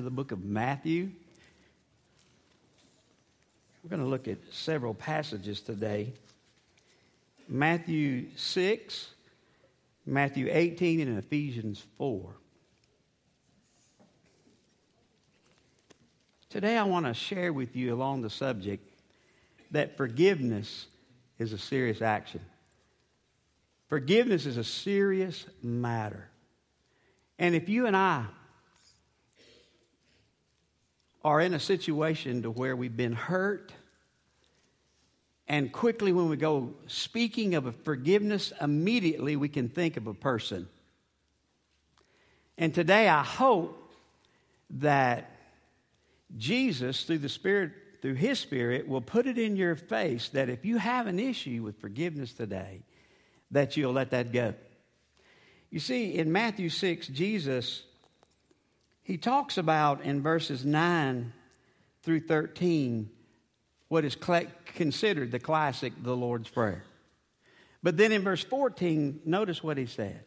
to the book of Matthew. We're going to look at several passages today Matthew 6, Matthew 18, and Ephesians 4. Today, I want to share with you along the subject that forgiveness is a serious action. Forgiveness is a serious matter. And if you and I are in a situation to where we've been hurt, and quickly when we go speaking of forgiveness, immediately we can think of a person. And today I hope that Jesus, through the Spirit, through His Spirit, will put it in your face that if you have an issue with forgiveness today, that you'll let that go. You see, in Matthew 6, Jesus, he talks about in verses 9 through 13 what is considered the classic, the Lord's Prayer. But then in verse 14, notice what he says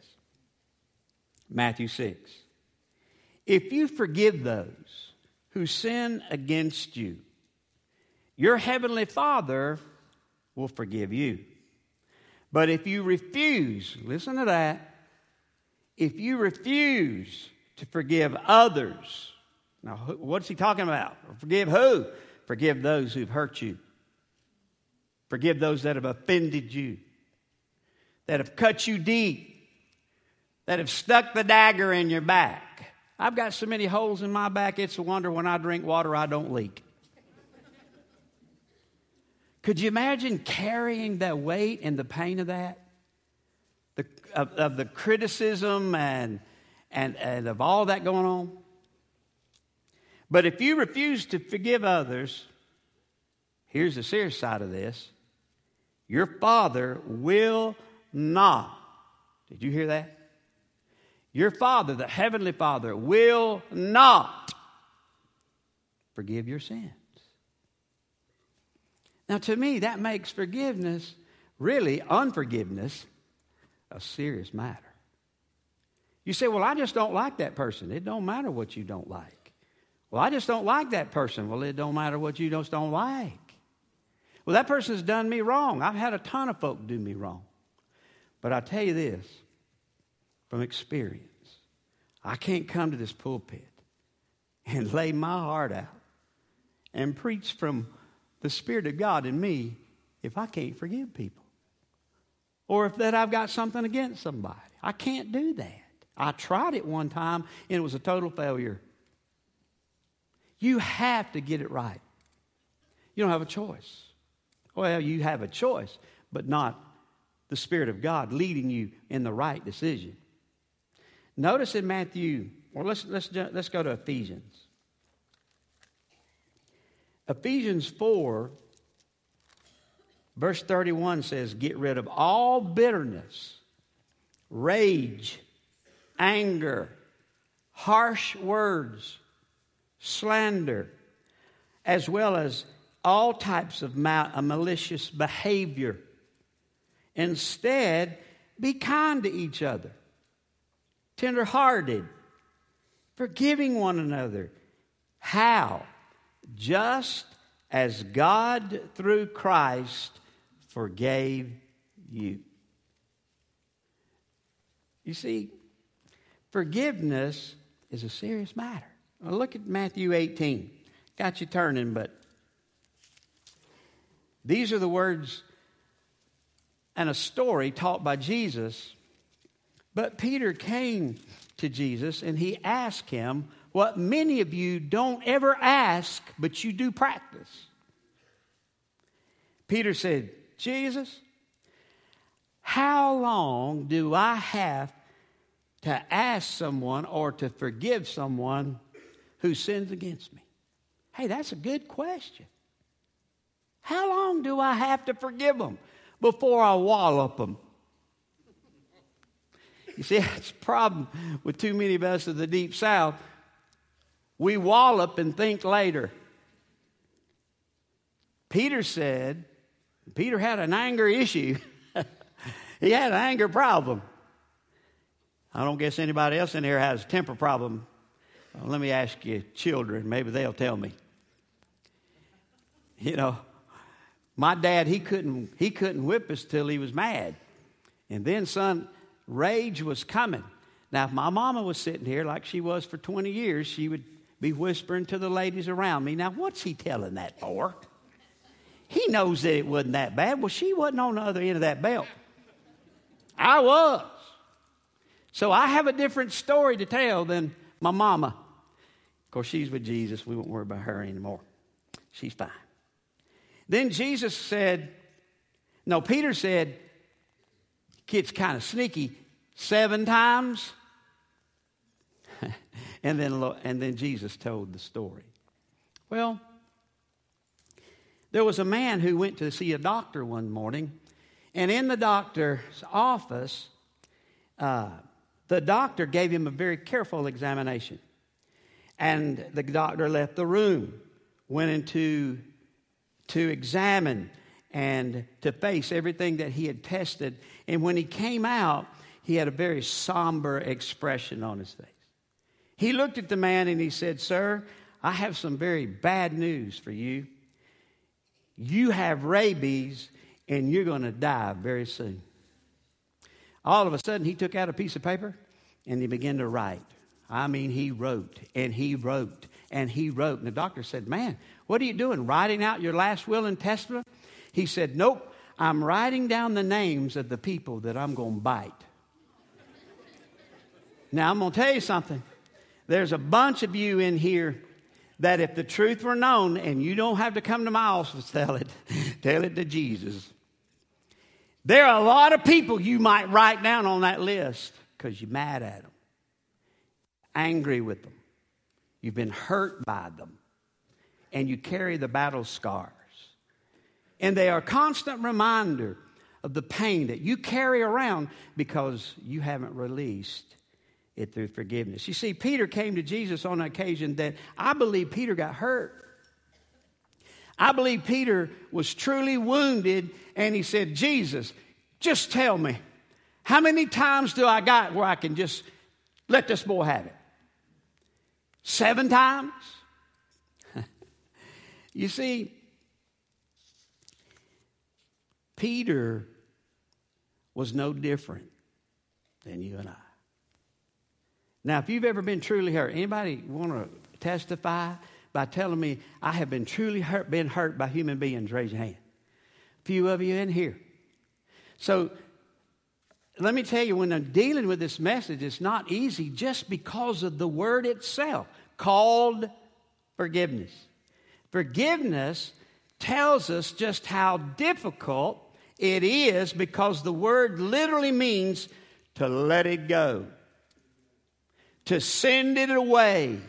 Matthew 6. If you forgive those who sin against you, your heavenly Father will forgive you. But if you refuse, listen to that, if you refuse to forgive others, now what's he talking about? Forgive who? Forgive those who've hurt you. Forgive those that have offended you, that have cut you deep, that have stuck the dagger in your back. I've got so many holes in my back, it's a wonder when I drink water I don't leak. Could you imagine carrying the weight and the pain of that? The, of, of the criticism and, and, and of all that going on? But if you refuse to forgive others, here's the serious side of this your Father will not. Did you hear that? Your Father, the Heavenly Father, will not forgive your sins. Now, to me, that makes forgiveness, really unforgiveness, a serious matter. You say, well, I just don't like that person. It don't matter what you don't like. Well, I just don't like that person. Well, it don't matter what you just don't like. Well, that person's done me wrong. I've had a ton of folk do me wrong. But I tell you this from experience I can't come to this pulpit and lay my heart out and preach from the Spirit of God in me if I can't forgive people. Or if that I've got something against somebody. I can't do that. I tried it one time and it was a total failure. You have to get it right. You don't have a choice. Well, you have a choice, but not the Spirit of God leading you in the right decision. Notice in Matthew, or let's, let's, let's go to Ephesians. Ephesians 4, verse 31 says, Get rid of all bitterness, rage, anger, harsh words, slander, as well as all types of mal- uh, malicious behavior. Instead, be kind to each other, tenderhearted, forgiving one another. How? just as God through Christ forgave you. You see, forgiveness is a serious matter. Well, look at Matthew 18. Got you turning, but these are the words and a story taught by Jesus. But Peter came to Jesus and he asked him, what many of you don't ever ask, but you do practice. Peter said, Jesus, how long do I have to ask someone or to forgive someone who sins against me? Hey, that's a good question. How long do I have to forgive them before I wallop them? You see, that's a problem with too many of us of the Deep South. We wallop and think later. Peter said, Peter had an anger issue. he had an anger problem. I don't guess anybody else in here has a temper problem. Well, let me ask you, children, maybe they'll tell me. You know, my dad, he couldn't, he couldn't whip us till he was mad. And then, son, rage was coming. Now, if my mama was sitting here like she was for 20 years, she would be whispering to the ladies around me. Now, what's he telling that for? He knows that it wasn't that bad. Well, she wasn't on the other end of that belt. I was. So I have a different story to tell than my mama. Of course, she's with Jesus. We won't worry about her anymore. She's fine. Then Jesus said, no, Peter said, kid's kind of sneaky, seven times. and, then, and then Jesus told the story. Well, there was a man who went to see a doctor one morning, and in the doctor's office, uh, the doctor gave him a very careful examination. And the doctor left the room, went into to examine and to face everything that he had tested. And when he came out, he had a very somber expression on his face. He looked at the man and he said, Sir, I have some very bad news for you. You have rabies and you're going to die very soon. All of a sudden, he took out a piece of paper and he began to write. I mean, he wrote and he wrote and he wrote. And the doctor said, Man, what are you doing? Writing out your last will and testament? He said, Nope, I'm writing down the names of the people that I'm going to bite. now, I'm going to tell you something. There's a bunch of you in here that if the truth were known, and you don't have to come to my office tell it, tell it to Jesus. There are a lot of people you might write down on that list because you're mad at them, angry with them, you've been hurt by them, and you carry the battle scars. And they are a constant reminder of the pain that you carry around because you haven't released it through forgiveness. You see, Peter came to Jesus on an occasion that I believe Peter got hurt. I believe Peter was truly wounded and he said, Jesus, just tell me, how many times do I got where I can just let this boy have it? Seven times? you see, Peter was no different than you and I. Now, if you've ever been truly hurt, anybody want to testify by telling me I have been truly hurt, been hurt by human beings? Raise your hand. Few of you in here. So let me tell you, when I'm dealing with this message, it's not easy just because of the word itself called forgiveness. Forgiveness tells us just how difficult it is because the word literally means to let it go, to send it away.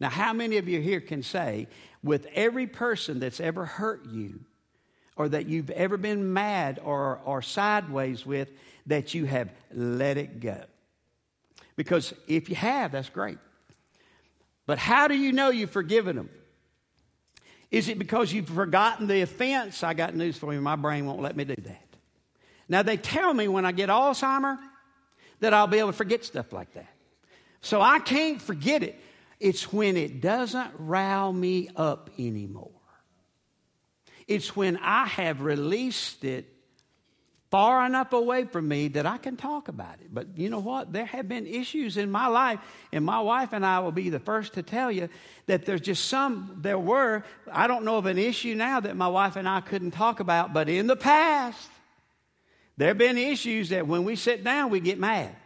Now, how many of you here can say, with every person that's ever hurt you, or that you've ever been mad or, or sideways with, that you have let it go. Because if you have, that's great. But how do you know you've forgiven them? Is it because you've forgotten the offense? I got news for you. My brain won't let me do that. Now, they tell me when I get Alzheimer that I'll be able to forget stuff like that. So I can't forget it. It's when it doesn't rile me up anymore. It's when I have released it far enough away from me that I can talk about it. But you know what? There have been issues in my life, and my wife and I will be the first to tell you that there's just some, there were, I don't know of an issue now that my wife and I couldn't talk about, but in the past, there have been issues that when we sit down, we get mad.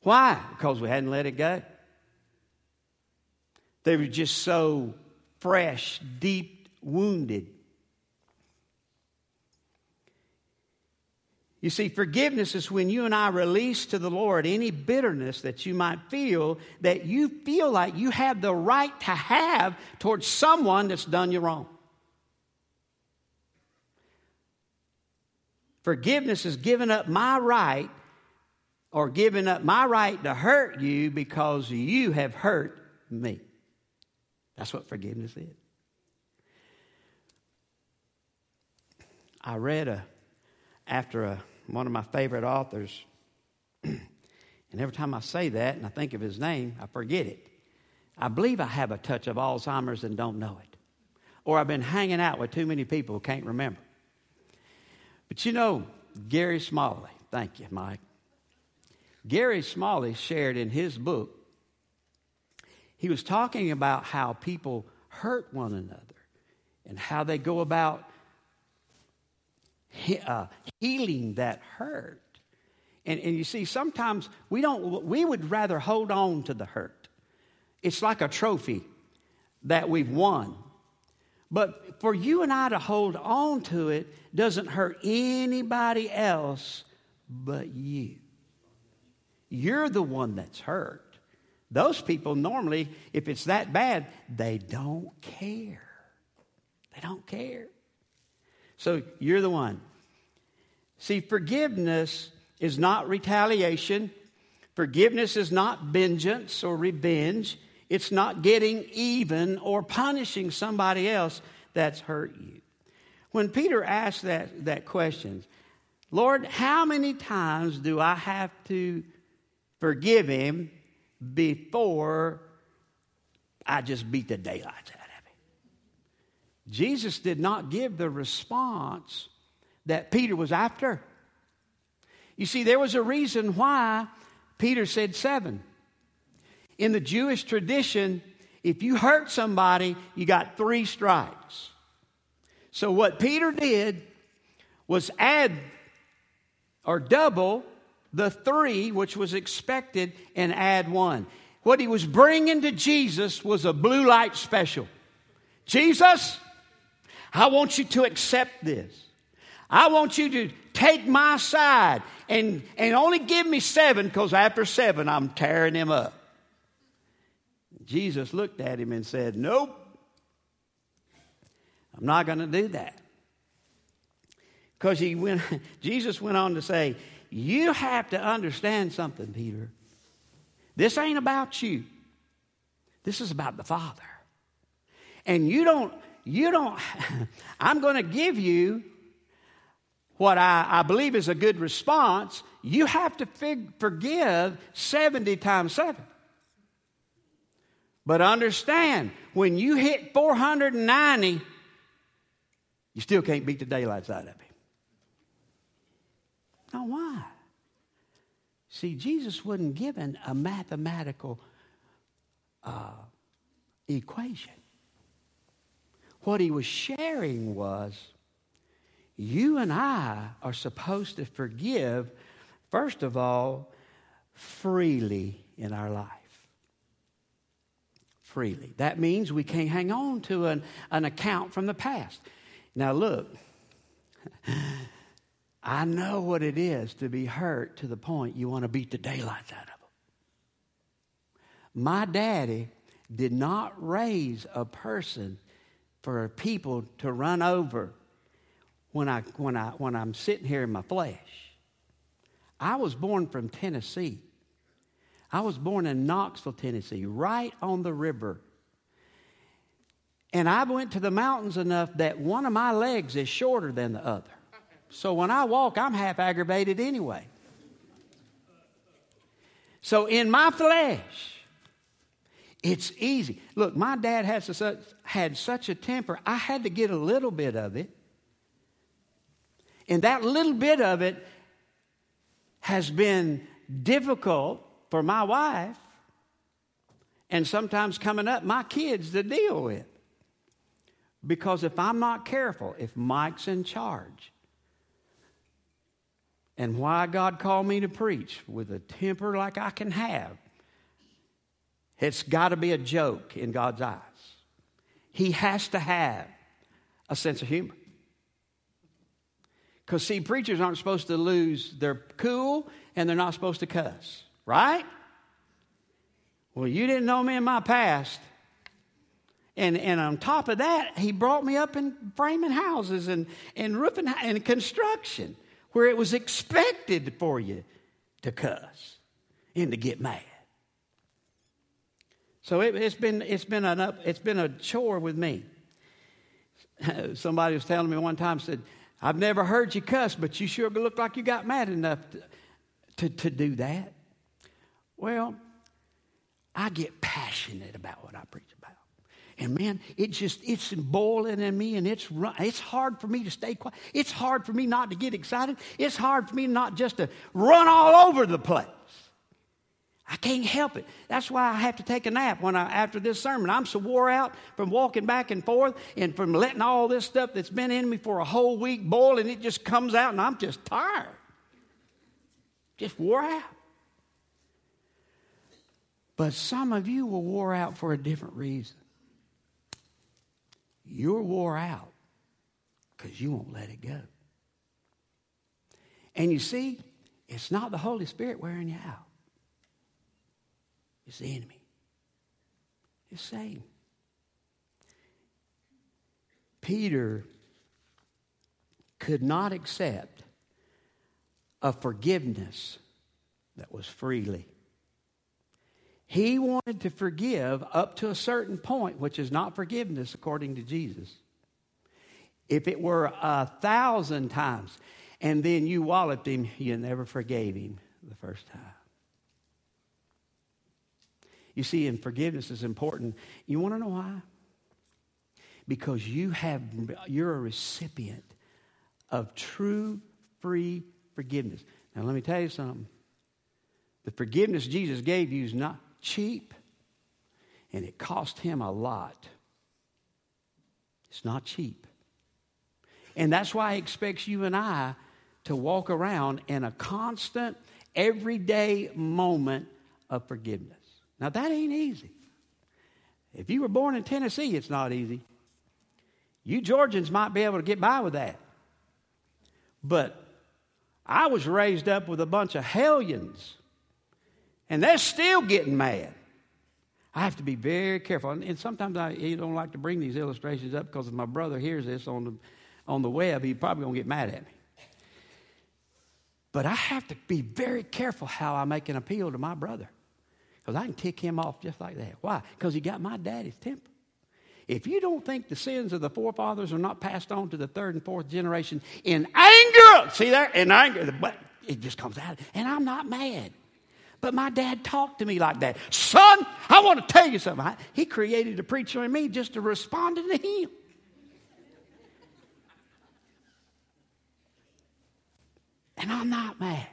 Why? Because we hadn't let it go. They were just so fresh, deep wounded. You see, forgiveness is when you and I release to the Lord any bitterness that you might feel that you feel like you have the right to have towards someone that's done you wrong. Forgiveness is giving up my right or giving up my right to hurt you because you have hurt me. That's what forgiveness is. I read a, after a, one of my favorite authors. And every time I say that and I think of his name, I forget it. I believe I have a touch of Alzheimer's and don't know it. Or I've been hanging out with too many people who can't remember. But you know, Gary Smalley, thank you, Mike. Gary Smalley shared in his book, he was talking about how people hurt one another and how they go about he, uh, healing that hurt. And, and you see, sometimes we don't, we would rather hold on to the hurt. It's like a trophy that we've won. But for you and I to hold on to it doesn't hurt anybody else but you. You're the one that's hurt. Those people normally, if it's that bad, they don't care. They don't care. So you're the one. See, forgiveness is not retaliation. Forgiveness is not vengeance or revenge. It's not getting even or punishing somebody else that's hurt you. When Peter asked that, that question, Lord, how many times do I have to forgive him before I just beat the daylights out of him? Jesus did not give the response that Peter was after. You see, there was a reason why Peter said seven. In the Jewish tradition, if you hurt somebody, you got three strikes. So, what Peter did was add or double the three, which was expected, and add one. What he was bringing to Jesus was a blue light special. Jesus, I want you to accept this. I want you to take my side and, and only give me seven because after seven, I'm tearing him up. Jesus looked at him and said, Nope, I'm not going to do that. Because he went, Jesus went on to say, You have to understand something, Peter. This ain't about you. This is about the Father. And you don't, you don't, I'm going to give you what I, I believe is a good response, you have to fig- forgive 70 times 7. But understand, when you hit 490, you still can't beat the daylights out of him. Now, why? See, Jesus wasn't given a mathematical uh, equation. What he was sharing was you and I are supposed to forgive, first of all, freely in our life. Freely. That means we can't hang on to an, an account from the past. Now, look, I know what it is to be hurt to the point you want to beat the daylights out of them. My daddy did not raise a person for people to run over when, I, when, I, when I'm sitting here in my flesh. I was born from Tennessee. I was born in Knoxville, Tennessee, right on the river. And I went to the mountains enough that one of my legs is shorter than the other. So when I walk, I'm half aggravated anyway. So in my flesh, it's easy. Look, my dad had such, had such a temper, I had to get a little bit of it and that little bit of it has been difficult for my wife and sometimes coming up my kids to deal with. Because if I'm not careful, if Mike's in charge, and why God called me to preach with a temper like I can have, it's got to be a joke in God's eyes. He has to have a sense of humor. Because, see, preachers aren't supposed to lose their cool and they're not supposed to cuss, right? Well, you didn't know me in my past. And, and on top of that, he brought me up in framing houses and, and roofing and construction where it was expected for you to cuss and to get mad. So it, has been, it's, been an up, it's been a chore with me. Somebody was telling me one time, said, I've never heard you cuss, but you sure look like you got mad enough to, to, to do that. Well, I get passionate about what I preach. And man, it just, it's boiling in me and it's, it's hard for me to stay quiet. It's hard for me not to get excited. It's hard for me not just to run all over the place. I can't help it. That's why I have to take a nap when I, after this sermon. I'm so wore out from walking back and forth and from letting all this stuff that's been in me for a whole week boil and it just comes out and I'm just tired. Just wore out. But some of you were wore out for a different reason. You're wore out because you won't let it go. And you see, it's not the Holy Spirit wearing you out. It's the enemy. It's Satan. Peter could not accept a forgiveness that was freely. He wanted to forgive up to a certain point, which is not forgiveness according to Jesus. If it were a thousand times and then you walloped him, you never forgave him the first time. You see, and forgiveness is important. You want to know why? Because you have, you're a recipient of true free forgiveness. Now, let me tell you something. The forgiveness Jesus gave you is not cheap, and it cost him a lot. It's not cheap. And that's why he expects you and I to walk around in a constant, everyday moment of forgiveness. Now, that ain't easy. If you were born in Tennessee, it's not easy. You Georgians might be able to get by with that. But I was raised up with a bunch of hellions, and they're still getting mad. I have to be very careful. And sometimes I don't like to bring these illustrations up because if my brother hears this on the, on the web, he's probably going to get mad at me. But I have to be very careful how I make an appeal to my brother. Because I can tick him off just like that. Why? Because he got my daddy's temper. If you don't think the sins of the forefathers are not passed on to the third and fourth generation in anger, see there? In anger, it just comes out. And I'm not mad. But my dad talked to me like that. Son, I want to tell you something. He created a preacher in me just to respond to him. And I'm not mad.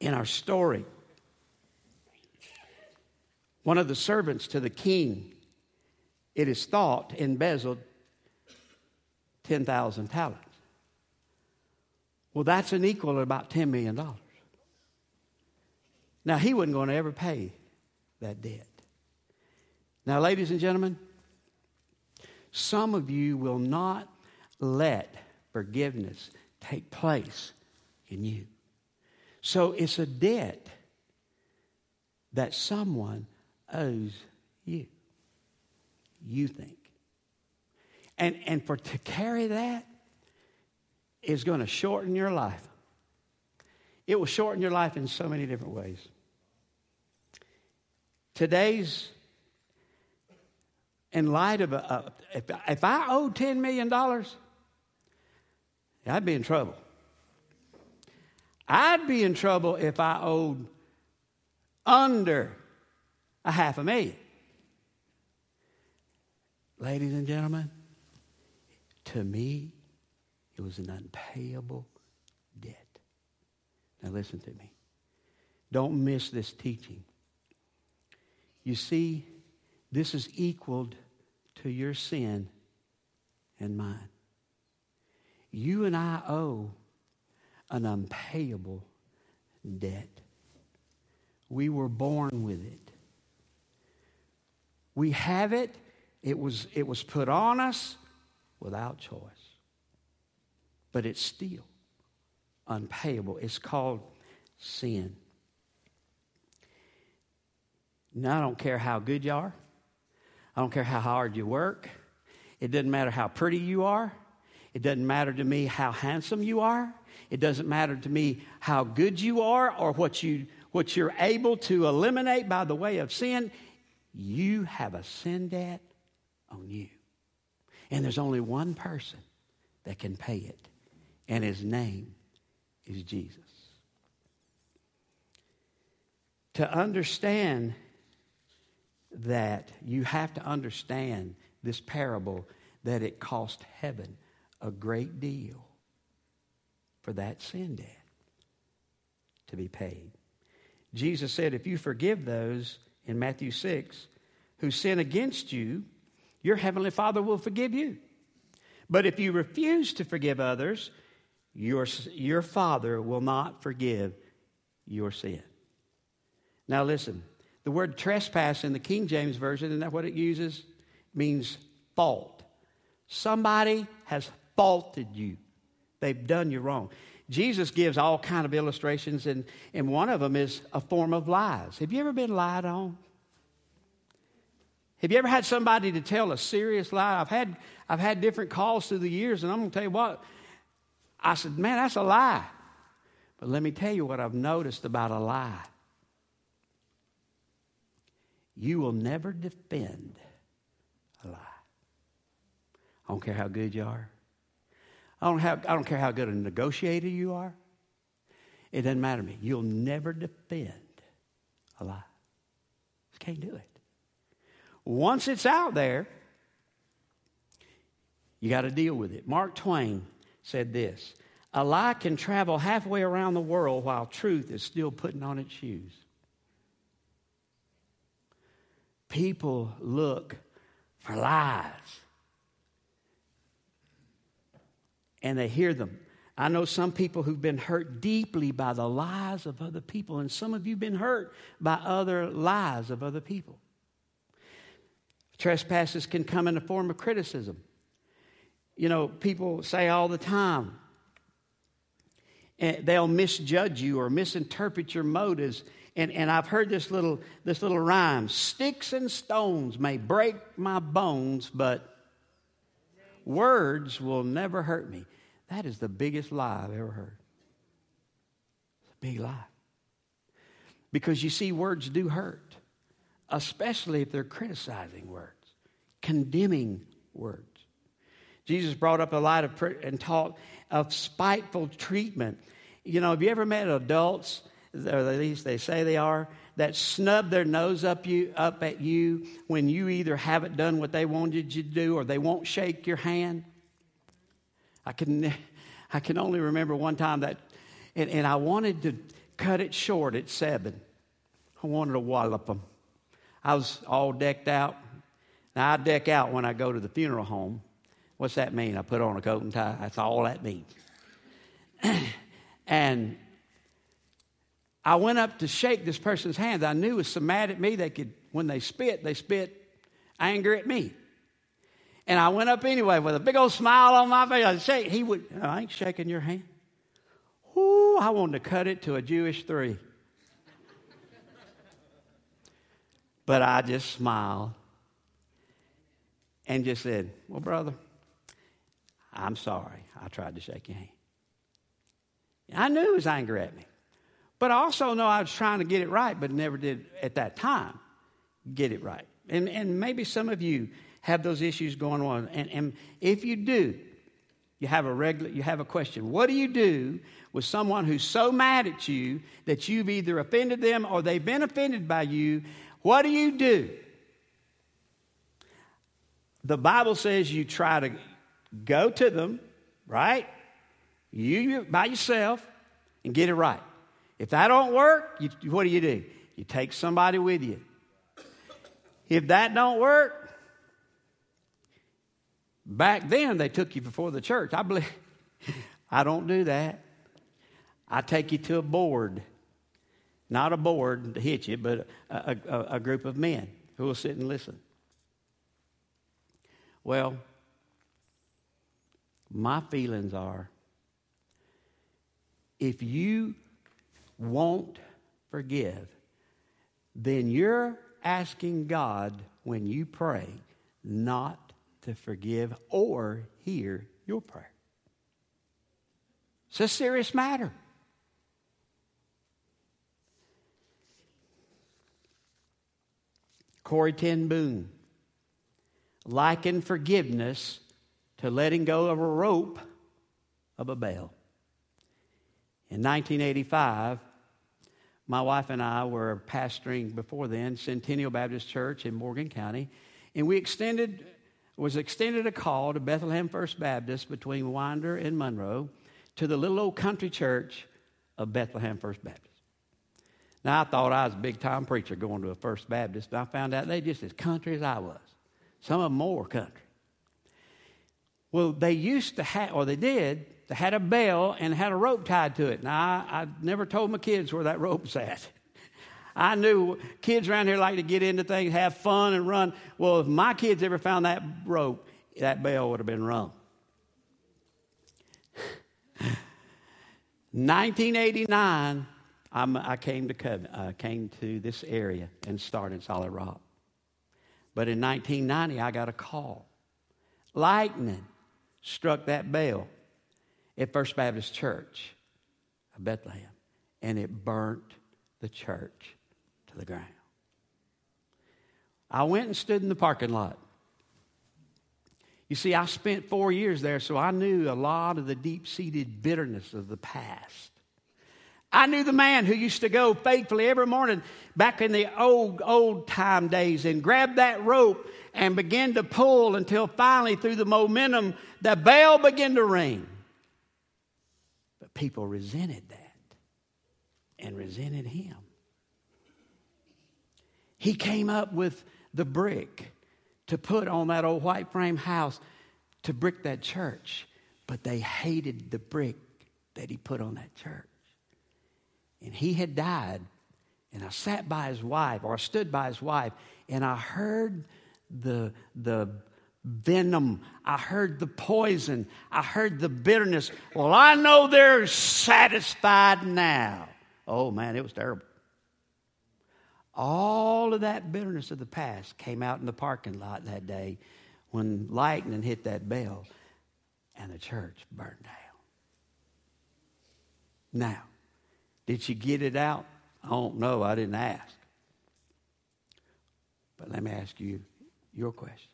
in our story. One of the servants to the king, it is thought, embezzled 10,000 talents. Well, that's an equal of about $10 million. Now, he wasn't going to ever pay that debt. Now, ladies and gentlemen, some of you will not let forgiveness take place in you. So it's a debt that someone owes you. You think. And, and for to carry that is going to shorten your life. It will shorten your life in so many different ways. Today's, in light of a, a if, if I owed $10 million, I'd be in trouble. I'd be in trouble if I owed under a half a million. Ladies and gentlemen, to me, it was an unpayable debt. Now, listen to me. Don't miss this teaching. You see, this is equaled to your sin and mine. You and I owe an unpayable debt. We were born with it. We have it. It was, it was put on us without choice. But it's still unpayable. It's called sin. Now, I don't care how good you are. I don't care how hard you work. It doesn't matter how pretty you are. It doesn't matter to me how handsome you are. It doesn't matter to me how good you are or what, you, what you're able to eliminate by the way of sin. You have a sin debt on you. And there's only one person that can pay it, and his name is Jesus. to understand that, you have to understand this parable that it cost heaven a great deal for that sin debt to be paid. Jesus said, if you forgive those in Matthew 6 who sin against you, your heavenly Father will forgive you. But if you refuse to forgive others, your, your Father will not forgive your sin. Now, listen, the word trespass in the King James Version, isn't that what it uses? Means fault. Somebody has faulted you, they've done you wrong. Jesus gives all kind of illustrations, and, and one of them is a form of lies. Have you ever been lied on? Have you ever had somebody to tell a serious lie? I've had, I've had different calls through the years, and I'm going to tell you what. I said, man, that's a lie. But let me tell you what I've noticed about a lie. You will never defend a lie. I don't care how good you are. I don't, have, I don't care how good a negotiator you are. It doesn't matter to me. You'll never defend a lie. Just can't do it. Once it's out there, you got to deal with it. Mark Twain said this A lie can travel halfway around the world while truth is still putting on its shoes. People look for lies and they hear them. I know some people who've been hurt deeply by the lies of other people, and some of you have been hurt by other lies of other people. Trespasses can come in the form of criticism. You know, people say all the time, and eh, they'll misjudge you or misinterpret your motives. And, and I've heard this little, this little rhyme Sticks and stones may break my bones, but words will never hurt me. That is the biggest lie I've ever heard. It's a big lie. Because you see, words do hurt, especially if they're criticizing words, condemning words. Jesus brought up a lot of and taught of spiteful treatment. You know, have you ever met adults, or at least they say they are, that snub their nose up you up at you when you either haven't done what they wanted you to do or they won't shake your hand? I can, I can only remember one time that, and, and I wanted to cut it short at seven. I wanted to wallop them. I was all decked out. Now, I deck out when I go to the funeral home. What's that mean? I put on a coat and tie. That's all that means. and I went up to shake this person's hand. I knew was so mad at me they could, when they spit, they spit anger at me. And I went up anyway with a big old smile on my face. I shake. He would, oh, I ain't shaking your hand. Ooh, I wanted to cut it to a Jewish three. but I just smiled and just said, Well, brother, I'm sorry. I tried to shake your hand. I knew he was angry at me. But I also know I was trying to get it right, but never did at that time get it right. And, and maybe some of you have those issues going on. And, and if you do, you have a regular, you have a question. What do you do with someone who's so mad at you that you've either offended them or they've been offended by you? What do you do? The Bible says you try to go to them, right? You by yourself and get it right. If that don't work, you, what do you do? You take somebody with you. If that don't work, Back then, they took you before the church. I believe, I don't do that. I take you to a board, not a board to hit you, but a, a, a group of men who will sit and listen. Well, my feelings are if you won't forgive, then you're asking God when you pray not to forgive or hear your prayer. It's a serious matter. Corrie ten Boom likened forgiveness to letting go of a rope of a bell. In 1985, My wife and I were pastoring before then, Centennial Baptist Church in Morgan County, and we extended was extended a call to Bethlehem First Baptist between Winder and Monroe to the little old country church of Bethlehem First Baptist. Now, I thought I was a big time preacher going to a First Baptist, but I found out they just as country as I was. Some of them more country. Well, they used to have, or they did, they had a bell and had a rope tied to it. Now, I, I never told my kids where that rope was at. I knew kids around here like to get into things, have fun, and run. Well, if my kids ever found that rope, that bell would have been rung. 1989, I'm, i came to uh, came to this area and started Solid Rock. But in 1990, I got a call. Lightning struck that bell at First Baptist Church of Bethlehem, and it burnt the church to the ground. I went and stood in the parking lot. You see, I spent four years there, so I knew a lot of the deep seated bitterness of the past. I knew the man who used to go faithfully every morning back in the old, old time days and grab that rope and begin to pull until finally, through the momentum, the bell began to ring. But people resented that and resented him. He came up with the brick to put on that old white frame house to brick that church, but they hated the brick that he put on that church and he had died. And I sat by his wife, or I stood by his wife, and I heard the, the venom. I heard the poison. I heard the bitterness. Well, I know they're satisfied now. Oh, man, it was terrible. All of that bitterness of the past came out in the parking lot that day when lightning hit that bell and the church burned down. Now, did she get it out? I don't know. I didn't ask. But let me ask you your question.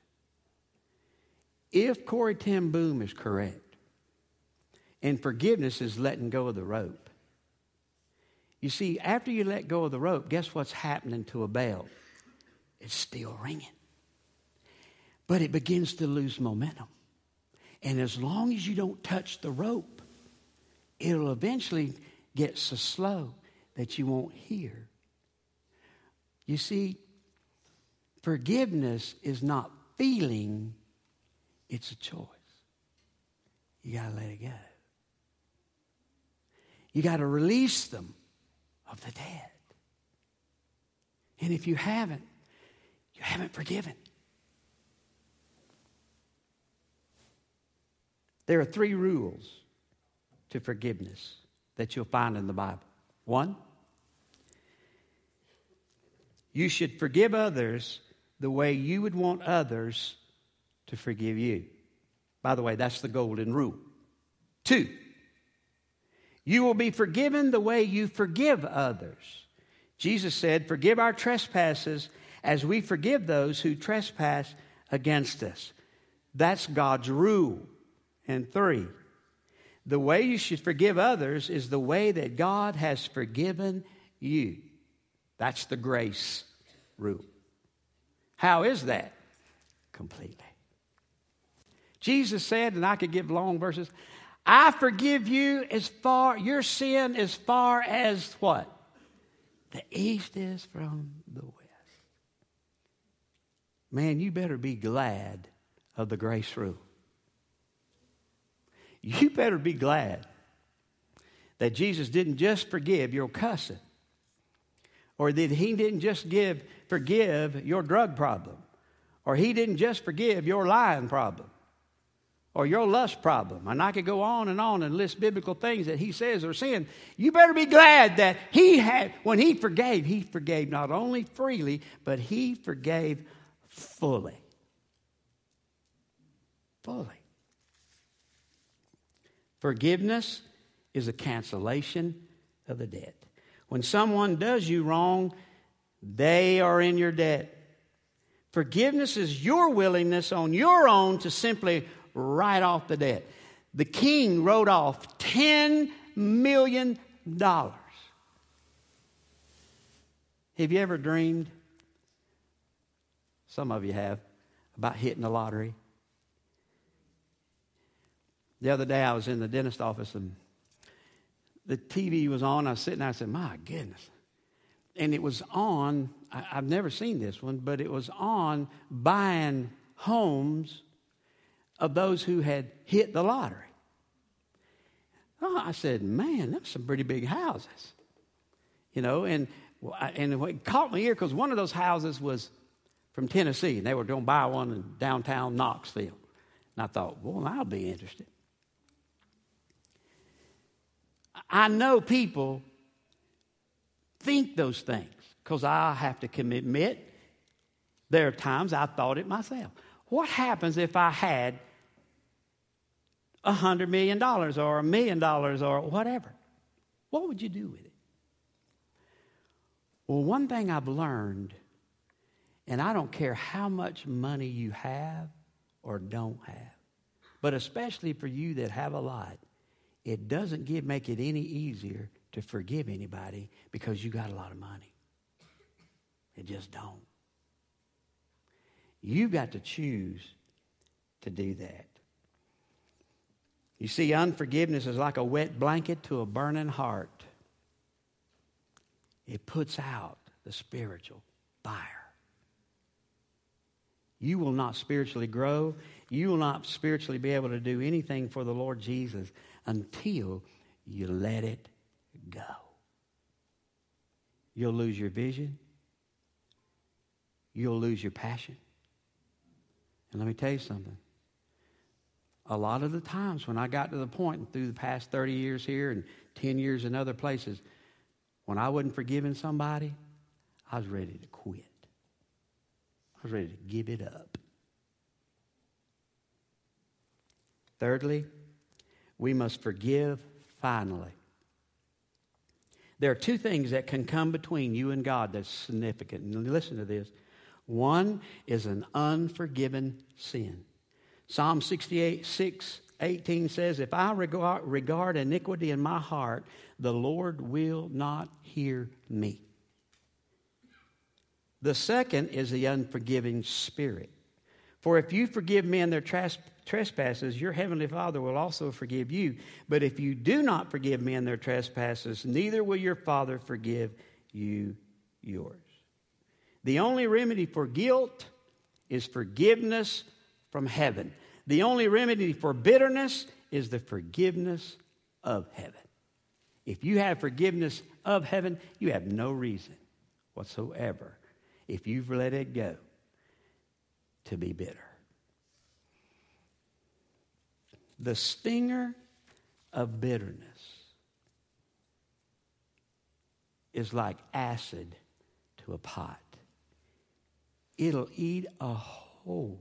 If Corrie ten Boom is correct, and forgiveness is letting go of the rope, you see, after you let go of the rope, guess what's happening to a bell? It's still ringing. But it begins to lose momentum. And as long as you don't touch the rope, it'll eventually get so slow that you won't hear. You see, forgiveness is not feeling, it's a choice. You got to let it go. You got to release them of the dead. And if you haven't, you haven't forgiven. There are three rules to forgiveness that you'll find in the Bible. One, you should forgive others the way you would want others to forgive you. By the way, that's the golden rule. Two, you will be forgiven the way you forgive others. Jesus said, Forgive our trespasses as we forgive those who trespass against us. That's God's rule. And three, the way you should forgive others is the way that God has forgiven you. That's the grace rule. How is that? Completely. Jesus said, and I could give long verses, I forgive you as far, your sin as far as what? The east is from the west. Man, you better be glad of the grace rule you better be glad that Jesus didn't just forgive your cussing or that he didn't just give forgive your drug problem or he didn't just forgive your lying problem or your lust problem. And I could go on and on and list biblical things that he says are sin. You better be glad that he had, when he forgave, he forgave not only freely, but he forgave fully. Fully. Forgiveness is a cancellation of the debt. When someone does you wrong, they are in your debt. Forgiveness is your willingness on your own to simply write off the debt. The king wrote off $10 million Have you ever dreamed? Some of you have about hitting the lottery. The other day I was in the dentist office and the TV was on. I was sitting there, I said, My goodness. And it was on, I, have never seen this one, but it was on buying homes of those who had hit the lottery. Oh, I said, Man, that's some pretty big houses. You know, and, and it caught my ear because one of those houses was from Tennessee, and they were going to buy one in downtown Knoxville. And I thought, well, I'll be interested. I know people think those things because I have to admit there are times I thought it myself. What happens if I had a hundred million dollars or a million dollars or whatever? What would you do with it? Well, one thing I've learned, and I don't care how much money you have or don't have, but especially for you that have a lot, it doesn't give, make it any easier to forgive anybody because you got a lot of money. It just don't. You've got to choose to do that. You see, unforgiveness is like a wet blanket to a burning heart. It puts out the spiritual fire. You will not spiritually grow. You will not spiritually be able to do anything for the Lord Jesus until you let it go. You'll lose your vision. You'll lose your passion. And let me tell you something. A lot of the times when I got to the point through the past 30 years here and 10 years in other places, when I wasn't forgiving somebody, I was ready to quit. I was ready to give it up. Thirdly, we must forgive finally. There are two things that can come between you and God that's significant. And listen to this. One is an unforgiven sin. Psalm 68, 6, 18 says, If I regard, regard iniquity in my heart, the Lord will not hear me. The second is the unforgiving spirit. For if you forgive men their trespasses, your heavenly Father will also forgive you. But if you do not forgive men their trespasses, neither will your Father forgive you yours. The only remedy for guilt is forgiveness from heaven. The only remedy for bitterness is the forgiveness of heaven. If you have forgiveness of heaven, you have no reason whatsoever, if you've let it go, to be bitter. The stinger of bitterness is like acid to a pot. It'll eat a hole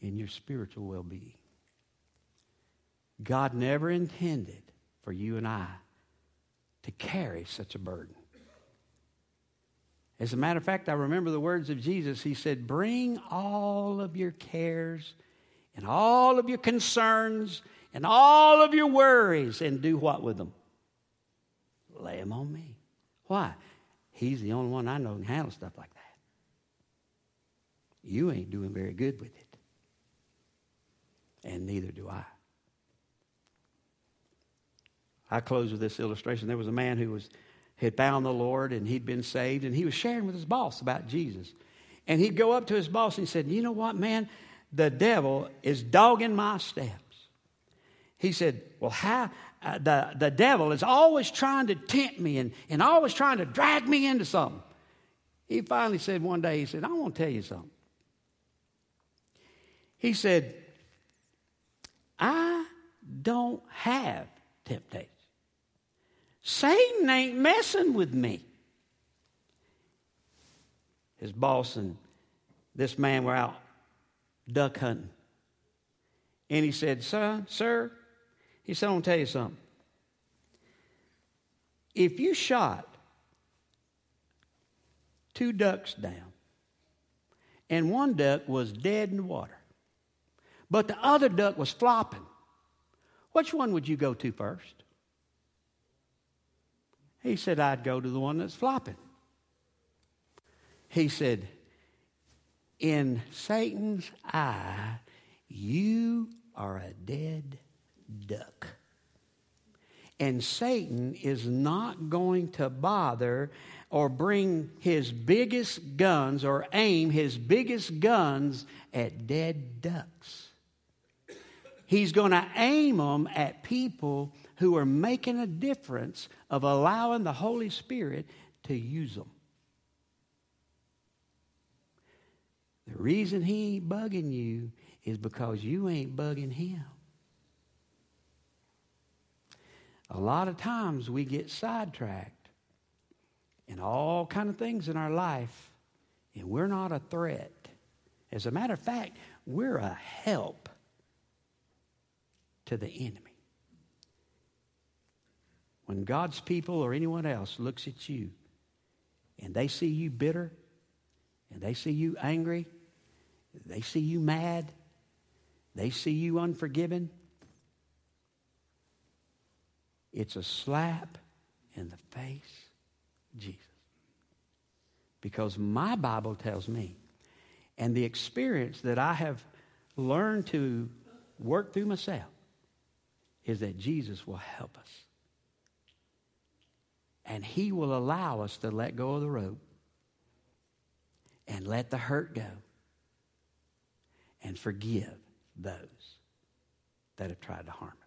in your spiritual well being. God never intended for you and I to carry such a burden. As a matter of fact, I remember the words of Jesus. He said, Bring all of your cares and all of your concerns and all of your worries and do what with them? Lay them on me. Why? He's the only one I know can handle stuff like that. You ain't doing very good with it. And neither do I. I close with this illustration. There was a man who was had found the Lord and he'd been saved, and he was sharing with his boss about Jesus. And he'd go up to his boss and he said, You know what, man? The devil is dogging my steps. He said, Well, how? Uh, the, the devil is always trying to tempt me and, and always trying to drag me into something. He finally said one day, He said, I want to tell you something. He said, I don't have temptation. Satan ain't messing with me. His boss and this man were out duck hunting. And he said, Sir, sir, he said, I want to tell you something. If you shot two ducks down, and one duck was dead in the water, but the other duck was flopping, which one would you go to first? He said, I'd go to the one that's flopping. He said, In Satan's eye, you are a dead duck. And Satan is not going to bother or bring his biggest guns or aim his biggest guns at dead ducks. He's going to aim them at people who are making a difference of allowing the Holy Spirit to use them. The reason he ain't bugging you is because you ain't bugging him. A lot of times we get sidetracked in all kind of things in our life, and we're not a threat. As a matter of fact, we're a help to the enemy. When God's people or anyone else looks at you and they see you bitter and they see you angry, they see you mad, they see you unforgiving, it's a slap in the face Jesus. Because my Bible tells me, and the experience that I have learned to work through myself, is that Jesus will help us. And He will allow us to let go of the rope and let the hurt go and forgive those that have tried to harm us.